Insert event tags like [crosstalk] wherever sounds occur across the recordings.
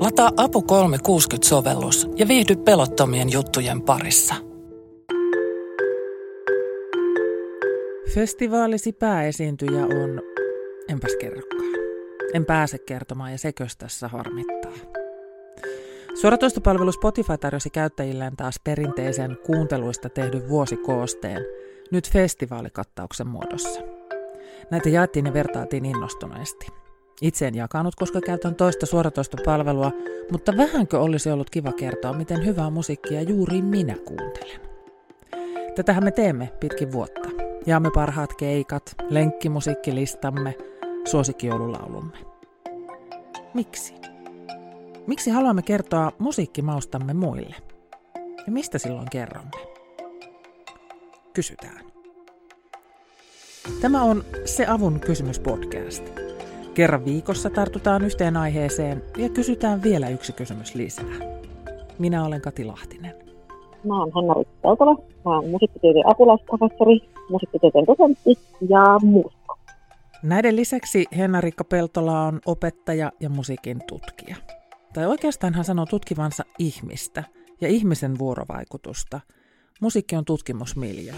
Lataa Apu 360-sovellus ja viihdy pelottomien juttujen parissa. Festivaalisi pääesiintyjä on, enpäs kerrokaan. En pääse kertomaan ja sekös tässä harmittaa. Suoratoistopalvelu Spotify tarjosi käyttäjilleen taas perinteisen kuunteluista tehdyn vuosikoosteen, nyt festivaalikattauksen muodossa. Näitä jaettiin ja vertaatiin innostuneesti. Itse en jakanut, koska käytän toista suoratoistopalvelua, mutta vähänkö olisi ollut kiva kertoa, miten hyvää musiikkia juuri minä kuuntelen. Tätähän me teemme pitkin vuotta. Jaamme parhaat keikat, lenkkimusiikkilistamme, suosikkijoululaulumme. Miksi? Miksi haluamme kertoa musiikkimaustamme muille? Ja mistä silloin kerromme? Kysytään. Tämä on Se avun kysymys podcast. Kerran viikossa tartutaan yhteen aiheeseen ja kysytään vielä yksi kysymys lisää. Minä olen Kati Lahtinen. Mä oon Hanna Peltola. Mä oon musiikkitieteen apulaisprofessori, musiikkitieteen dosentti ja muusikko. Näiden lisäksi Henna-Rikka Peltola on opettaja ja musiikin tutkija. Tai oikeastaan hän sanoo tutkivansa ihmistä ja ihmisen vuorovaikutusta. Musiikki on tutkimusmiljö.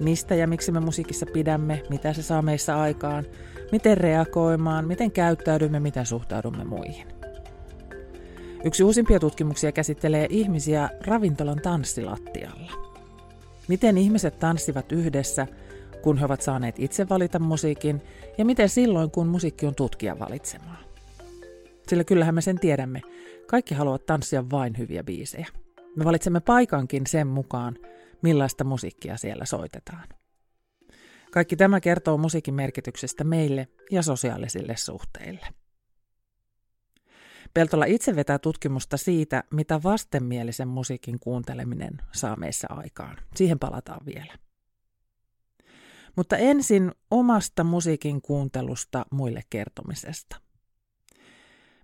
Mistä ja miksi me musiikissa pidämme, mitä se saa meissä aikaan, miten reagoimaan, miten käyttäydymme, miten suhtaudumme muihin. Yksi uusimpia tutkimuksia käsittelee ihmisiä ravintolan tanssilattialla. Miten ihmiset tanssivat yhdessä, kun he ovat saaneet itse valita musiikin, ja miten silloin, kun musiikki on tutkija valitsemaa. Sillä kyllähän me sen tiedämme. Kaikki haluavat tanssia vain hyviä biisejä. Me valitsemme paikankin sen mukaan, millaista musiikkia siellä soitetaan. Kaikki tämä kertoo musiikin merkityksestä meille ja sosiaalisille suhteille. Peltola itse vetää tutkimusta siitä, mitä vastenmielisen musiikin kuunteleminen saa meissä aikaan. Siihen palataan vielä. Mutta ensin omasta musiikin kuuntelusta muille kertomisesta.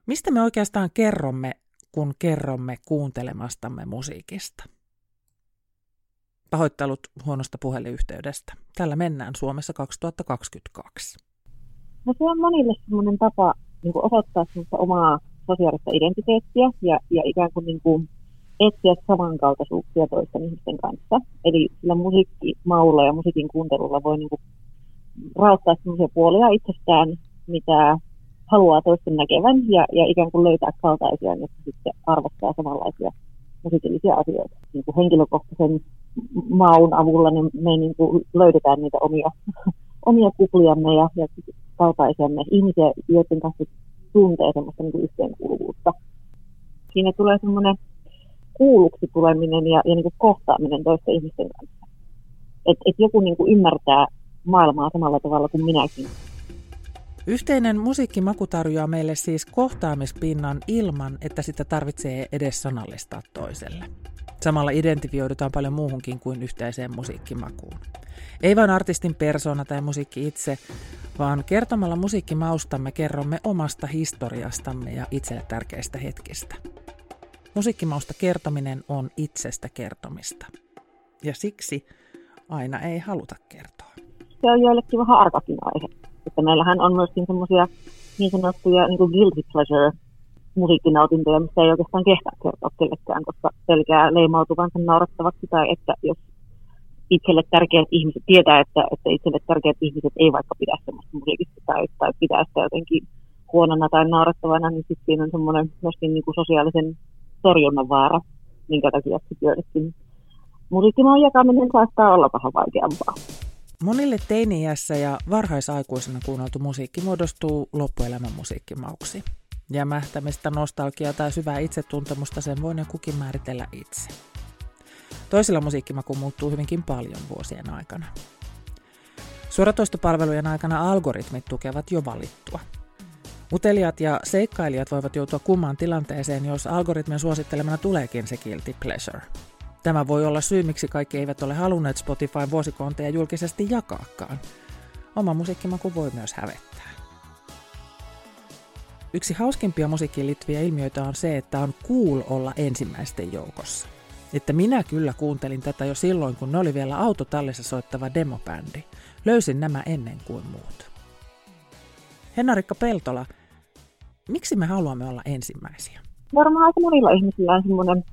Mistä me oikeastaan kerromme, kun kerromme kuuntelemastamme musiikista? Pahoittelut huonosta puhelinyhteydestä. Tällä mennään Suomessa 2022. No se on monille sellainen tapa niin osoittaa omaa sosiaalista identiteettiä ja, ja ikään kuin, niin kuin etsiä samankaltaisuuksia toisten ihmisten kanssa. Eli sillä musiikkimaulla ja musiikin kuuntelulla voi niin kuin raottaa sellaisia puolia itsestään, mitä haluaa toisten näkevän ja, ja ikään kuin löytää kaltaisia, jotka sitten arvostaa samanlaisia musiikillisia asioita. Niin kuin henkilökohtaisen maun avulla niin me niin kuin löydetään niitä omia, [laughs] omia kupliamme ja, ja kaltaisemme ihmisiä, joiden kanssa tuntee semmoista niin kuin yhteenkuuluvuutta. Siinä tulee semmoinen kuulluksi tuleminen ja, ja niin kuin kohtaaminen toisten ihmisten kanssa. Että et joku niin kuin ymmärtää maailmaa samalla tavalla kuin minäkin. Yhteinen musiikkimaku tarjoaa meille siis kohtaamispinnan ilman, että sitä tarvitsee edes sanallistaa toiselle. Samalla identifioidutaan paljon muuhunkin kuin yhteiseen musiikkimakuun. Ei vain artistin persona tai musiikki itse, vaan kertomalla musiikkimaustamme kerromme omasta historiastamme ja itselle tärkeistä hetkistä. Musiikkimausta kertominen on itsestä kertomista. Ja siksi aina ei haluta kertoa. Se on joillekin vähän arkakin aihe. Että meillähän on myöskin semmoisia niin sanottuja niin kuin guilty pleasure musiikkinautintoja, mistä ei oikeastaan kehtaa kertoa kellekään, koska pelkää leimautuvansa naurattavaksi tai että jos itselle tärkeät ihmiset tietää, että, että itselle tärkeät ihmiset ei vaikka pidä semmoista musiikista tai, tai pitää sitä jotenkin huonona tai naurattavana, niin sitten siinä on semmoinen myöskin niin kuin sosiaalisen torjunnan vaara, minkä takia sitten joillekin musiikkimaan jakaminen saattaa olla vähän vaikeampaa. Monille teini-iässä ja varhaisaikuisena kuunneltu musiikki muodostuu loppuelämän musiikkimauksi. Jämähtämistä, nostalgiaa tai syvää itsetuntemusta sen voi kukin määritellä itse. Toisilla musiikkimaku muuttuu hyvinkin paljon vuosien aikana. Suoratoistopalvelujen aikana algoritmit tukevat jo valittua. Utelijat ja seikkailijat voivat joutua kummaan tilanteeseen, jos algoritmin suosittelemana tuleekin se guilty pleasure – Tämä voi olla syy, miksi kaikki eivät ole halunneet Spotify vuosikonteja julkisesti jakaakaan. Oma musiikkimaku voi myös hävettää. Yksi hauskimpia musiikkiin liittyviä ilmiöitä on se, että on cool olla ensimmäisten joukossa. Että minä kyllä kuuntelin tätä jo silloin, kun ne oli vielä autotallissa soittava demobändi. Löysin nämä ennen kuin muut. Hennarikka Peltola, miksi me haluamme olla ensimmäisiä? Varmaan aika monilla ihmisillä on semmoinen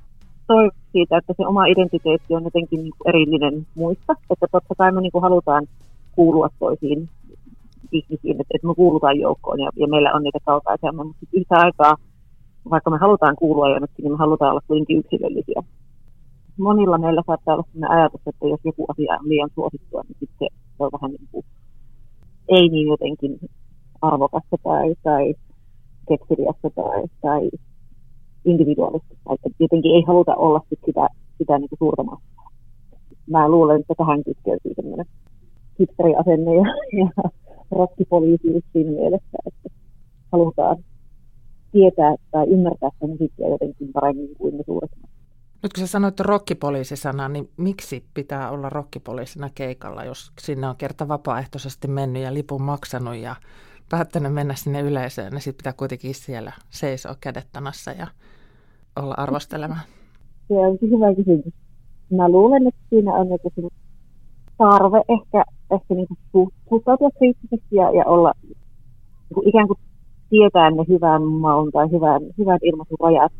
toivo siitä, että se oma identiteetti on jotenkin niin erillinen muista. Että totta kai me niin kuin halutaan kuulua toisiin ihmisiin, että, että me kuulutaan joukkoon ja, ja meillä on niitä kaltaisia, mutta yhtä aikaa, vaikka me halutaan kuulua jonnekin, niin me halutaan olla kuitenkin yksilöllisiä. Monilla meillä saattaa olla sellainen ajatus, että jos joku asia on liian suosittua, niin sitten se on vähän niin kuin, ei niin jotenkin arvokasta tai, tai keksiriästä tai, tai individuaalista. Että jotenkin ei haluta olla sit sitä, sitä niin suurta massaa. Mä luulen, että tähän kytkeytyy tämmöinen hipsteriasenne ja, ja rokkipoliisius siinä mielessä, että halutaan tietää tai ymmärtää sitä musiikkia jotenkin paremmin kuin ne suuret nyt kun sä sanoit rokkipoliisisana, niin miksi pitää olla rokkipoliisina keikalla, jos sinne on kerta vapaaehtoisesti mennyt ja lipun maksanut ja päättänyt mennä sinne yleisöön, niin sitten pitää kuitenkin siellä seisoa kädettanassa ja olla arvostelemaan? Se on hyvä kysymys. Mä luulen, että siinä on joku tarve ehkä, ehkä niin suhtautua kriittisesti ja, ja olla niin ikään kuin tietää ne hyvän maun tai hyvän, hyvän ilmaisun rajat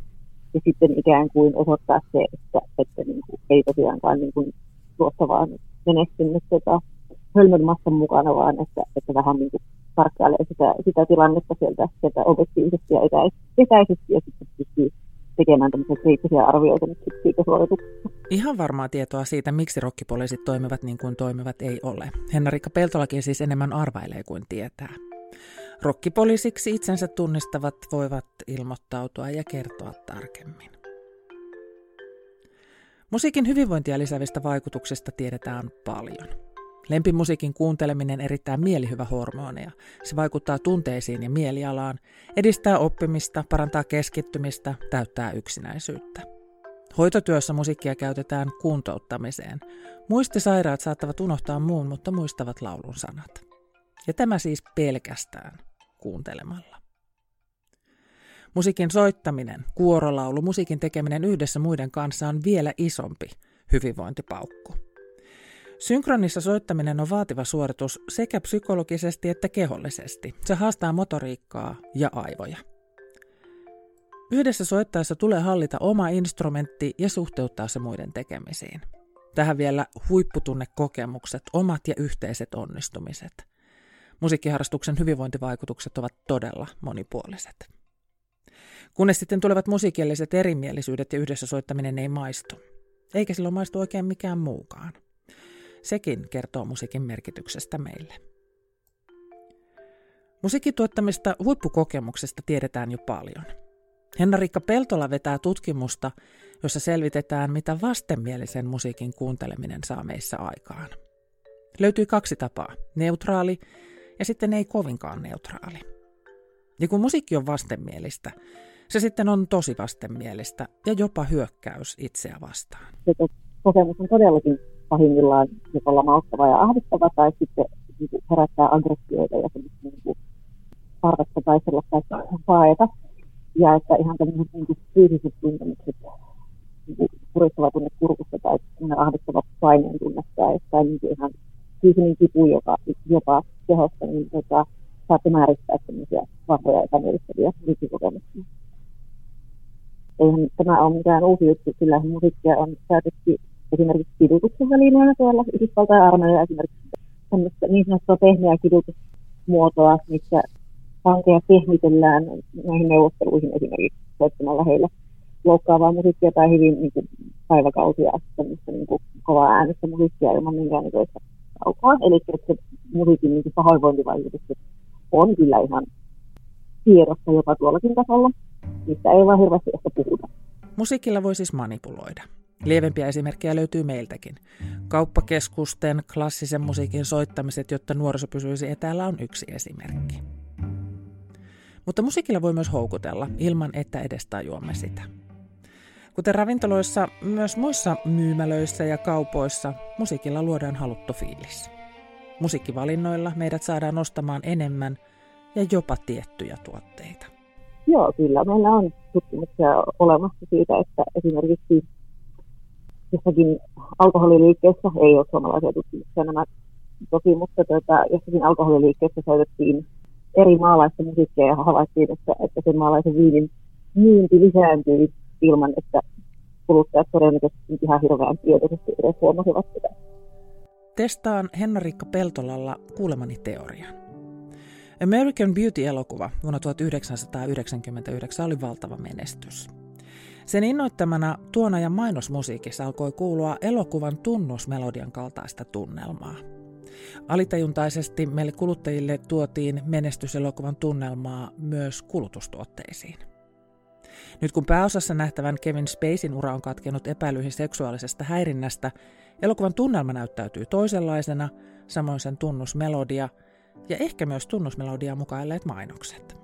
ja sitten ikään kuin osoittaa se, että, että niin kuin ei tosiaankaan niin kuin tuossa vaan menestynyt tota, hölmön massan mukana, vaan että, että vähän niin kuin tarkkailee sitä, sitä tilannetta sieltä, sieltä objektiivisesti ja etäisesti ja sitten tekemään tämmöisiä kriittisiä arvioita nyt siitä suorituksesta. Ihan varmaa tietoa siitä, miksi rokkipoliisit toimivat niin kuin toimivat, ei ole. Henna-Riikka Peltolakin siis enemmän arvailee kuin tietää. Rokkipoliisiksi itsensä tunnistavat voivat ilmoittautua ja kertoa tarkemmin. Musiikin hyvinvointia lisäävistä vaikutuksista tiedetään paljon. Lempimusiikin kuunteleminen erittää mielihyvä hormoneja. Se vaikuttaa tunteisiin ja mielialaan, edistää oppimista, parantaa keskittymistä, täyttää yksinäisyyttä. Hoitotyössä musiikkia käytetään kuntouttamiseen. Muistisairaat saattavat unohtaa muun, mutta muistavat laulun sanat. Ja tämä siis pelkästään kuuntelemalla. Musiikin soittaminen, kuorolaulu, musiikin tekeminen yhdessä muiden kanssa on vielä isompi hyvinvointipaukku. Synkronissa soittaminen on vaativa suoritus sekä psykologisesti että kehollisesti. Se haastaa motoriikkaa ja aivoja. Yhdessä soittaessa tulee hallita oma instrumentti ja suhteuttaa se muiden tekemisiin. Tähän vielä huipputunnekokemukset, omat ja yhteiset onnistumiset. Musiikkiharrastuksen hyvinvointivaikutukset ovat todella monipuoliset. Kunnes sitten tulevat musiikilliset erimielisyydet ja yhdessä soittaminen ei maistu. Eikä silloin maistu oikein mikään muukaan. Sekin kertoo musiikin merkityksestä meille. Musiikkituottamista huippukokemuksesta tiedetään jo paljon. Henna-Riikka Peltola vetää tutkimusta, jossa selvitetään, mitä vastenmielisen musiikin kuunteleminen saa meissä aikaan. Löytyy kaksi tapaa, neutraali ja sitten ei kovinkaan neutraali. Ja kun musiikki on vastenmielistä, se sitten on tosi vastenmielistä ja jopa hyökkäys itseä vastaan. Kokemus on todellakin pahimmillaan joko lamauttava ja ahdistava tai sitten niin kuin herättää aggressioita ja semmoista niin kuin tarvetta tai paeta. Ja että ihan tämmöiset niin kuin fyysiset tuntemukset, niin kuin puristava tunne kurkusta tai ahdistava paineen tunne tai, tai niin kuin ihan fyysinen kipu, joka jopa kehossa, niin tota, saatte määrittää tämmöisiä vahvoja epämiellyttäviä rikkikokemuksia. Eihän tämä ole mikään uusi juttu, sillä musiikkia on käytetty esimerkiksi kidutuksen välineenä tuolla Yhdysvaltain armeija esimerkiksi tämmöistä niin sanottua pehmeää kidutusmuotoa, missä vankeja pehmitellään näihin neuvotteluihin esimerkiksi soittamalla heille loukkaavaa musiikkia tai hyvin niin kuin, päiväkausia tämmöistä niin kuin, kovaa äänestä musiikkia ilman minkäännäköistä taukoa. Eli että se musiikin niin kuin, pahoinvointivaikutukset on kyllä ihan tiedossa jopa tuollakin tasolla, mistä ei vaan hirveästi ehkä puhuta. Musiikilla voi siis manipuloida. Lievempiä esimerkkejä löytyy meiltäkin. Kauppakeskusten klassisen musiikin soittamiset, jotta nuoriso pysyisi etäällä, on yksi esimerkki. Mutta musiikilla voi myös houkutella, ilman että edes tajuamme sitä. Kuten ravintoloissa, myös muissa myymälöissä ja kaupoissa musiikilla luodaan haluttu fiilis. Musiikkivalinnoilla meidät saadaan ostamaan enemmän ja jopa tiettyjä tuotteita. Joo, kyllä. Meillä on tutkimuksia olemassa siitä, että esimerkiksi jossakin alkoholiliikkeessä, ei ole suomalaisia tutkimuksia nämä toki, mutta tuota, jossakin alkoholiliikkeessä soitettiin eri maalaista musiikkia ja havaittiin, että, että sen maalaisen viinin myynti lisääntyy ilman, että kuluttajat todennäköisesti ihan hirveän tietoisesti edes huomasivat sitä. Testaan Henna-Riikka Peltolalla kuulemani teorian. American Beauty-elokuva vuonna 1999 oli valtava menestys. Sen innoittamana tuona ja mainosmusiikissa alkoi kuulua elokuvan tunnusmelodian kaltaista tunnelmaa. Alitajuntaisesti meille kuluttajille tuotiin menestyselokuvan tunnelmaa myös kulutustuotteisiin. Nyt kun pääosassa nähtävän Kevin Spacein ura on katkenut epäilyihin seksuaalisesta häirinnästä, elokuvan tunnelma näyttäytyy toisenlaisena, samoin sen tunnusmelodia ja ehkä myös tunnusmelodia mukailleet mainokset.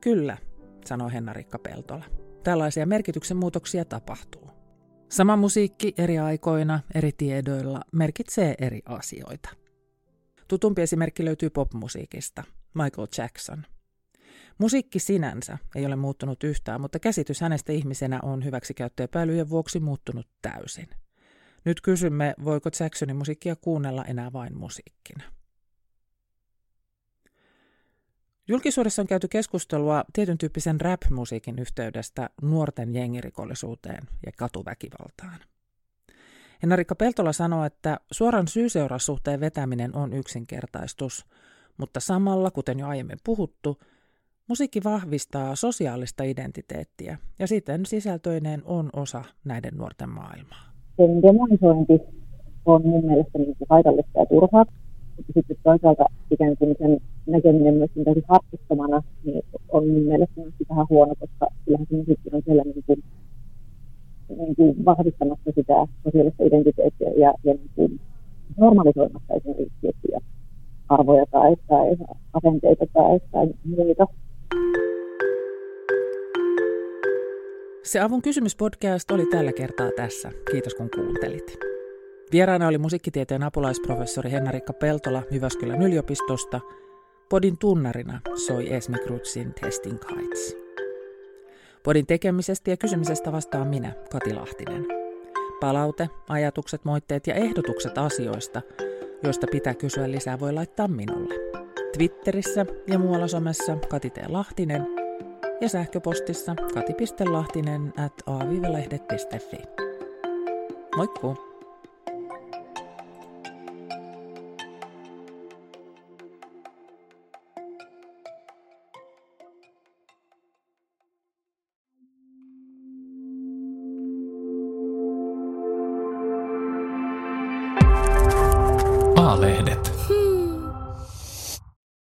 Kyllä, sanoi Henna-Rikka Peltola. Tällaisia merkityksen muutoksia tapahtuu. Sama musiikki eri aikoina, eri tiedoilla merkitsee eri asioita. Tutumpi esimerkki löytyy popmusiikista, Michael Jackson. Musiikki sinänsä ei ole muuttunut yhtään, mutta käsitys hänestä ihmisenä on hyväksikäyttöepäilyjen vuoksi muuttunut täysin. Nyt kysymme, voiko Jacksonin musiikkia kuunnella enää vain musiikkina. Julkisuudessa on käyty keskustelua tietyn tyyppisen rap-musiikin yhteydestä nuorten jengirikollisuuteen ja katuväkivaltaan. Henrikka Peltola sanoo, että suoran syy-seurasuhteen vetäminen on yksinkertaistus, mutta samalla, kuten jo aiemmin puhuttu, musiikki vahvistaa sosiaalista identiteettiä ja siten sisältöineen on osa näiden nuorten maailmaa. Sen demonisointi on mun mielestä niin haitallista ja turhaa mutta sitten toisaalta ikään kuin sen näkeminen myös täysin harkittomana niin on mun mielestä vähän huono, koska kyllähän se musiikki on siellä niin kuin, niin kuin vahvistamassa sitä sosiaalista identiteettiä ja, ja niin kuin normalisoimassa esimerkiksi tiettyjä arvoja tai, tai asenteita tai, tai muita. Se Avun kysymyspodcast oli tällä kertaa tässä. Kiitos kun kuuntelit. Vieraana oli musiikkitieteen apulaisprofessori Henna-Rikka Peltola Jyväskylän yliopistosta. Podin tunnarina soi Esme Krutsin Testing Heights. Podin tekemisestä ja kysymisestä vastaan minä, Kati Lahtinen. Palaute, ajatukset, moitteet ja ehdotukset asioista, joista pitää kysyä lisää, voi laittaa minulle. Twitterissä ja muualla somessa Kati T. Lahtinen ja sähköpostissa kati.lahtinen at. Moikkuu!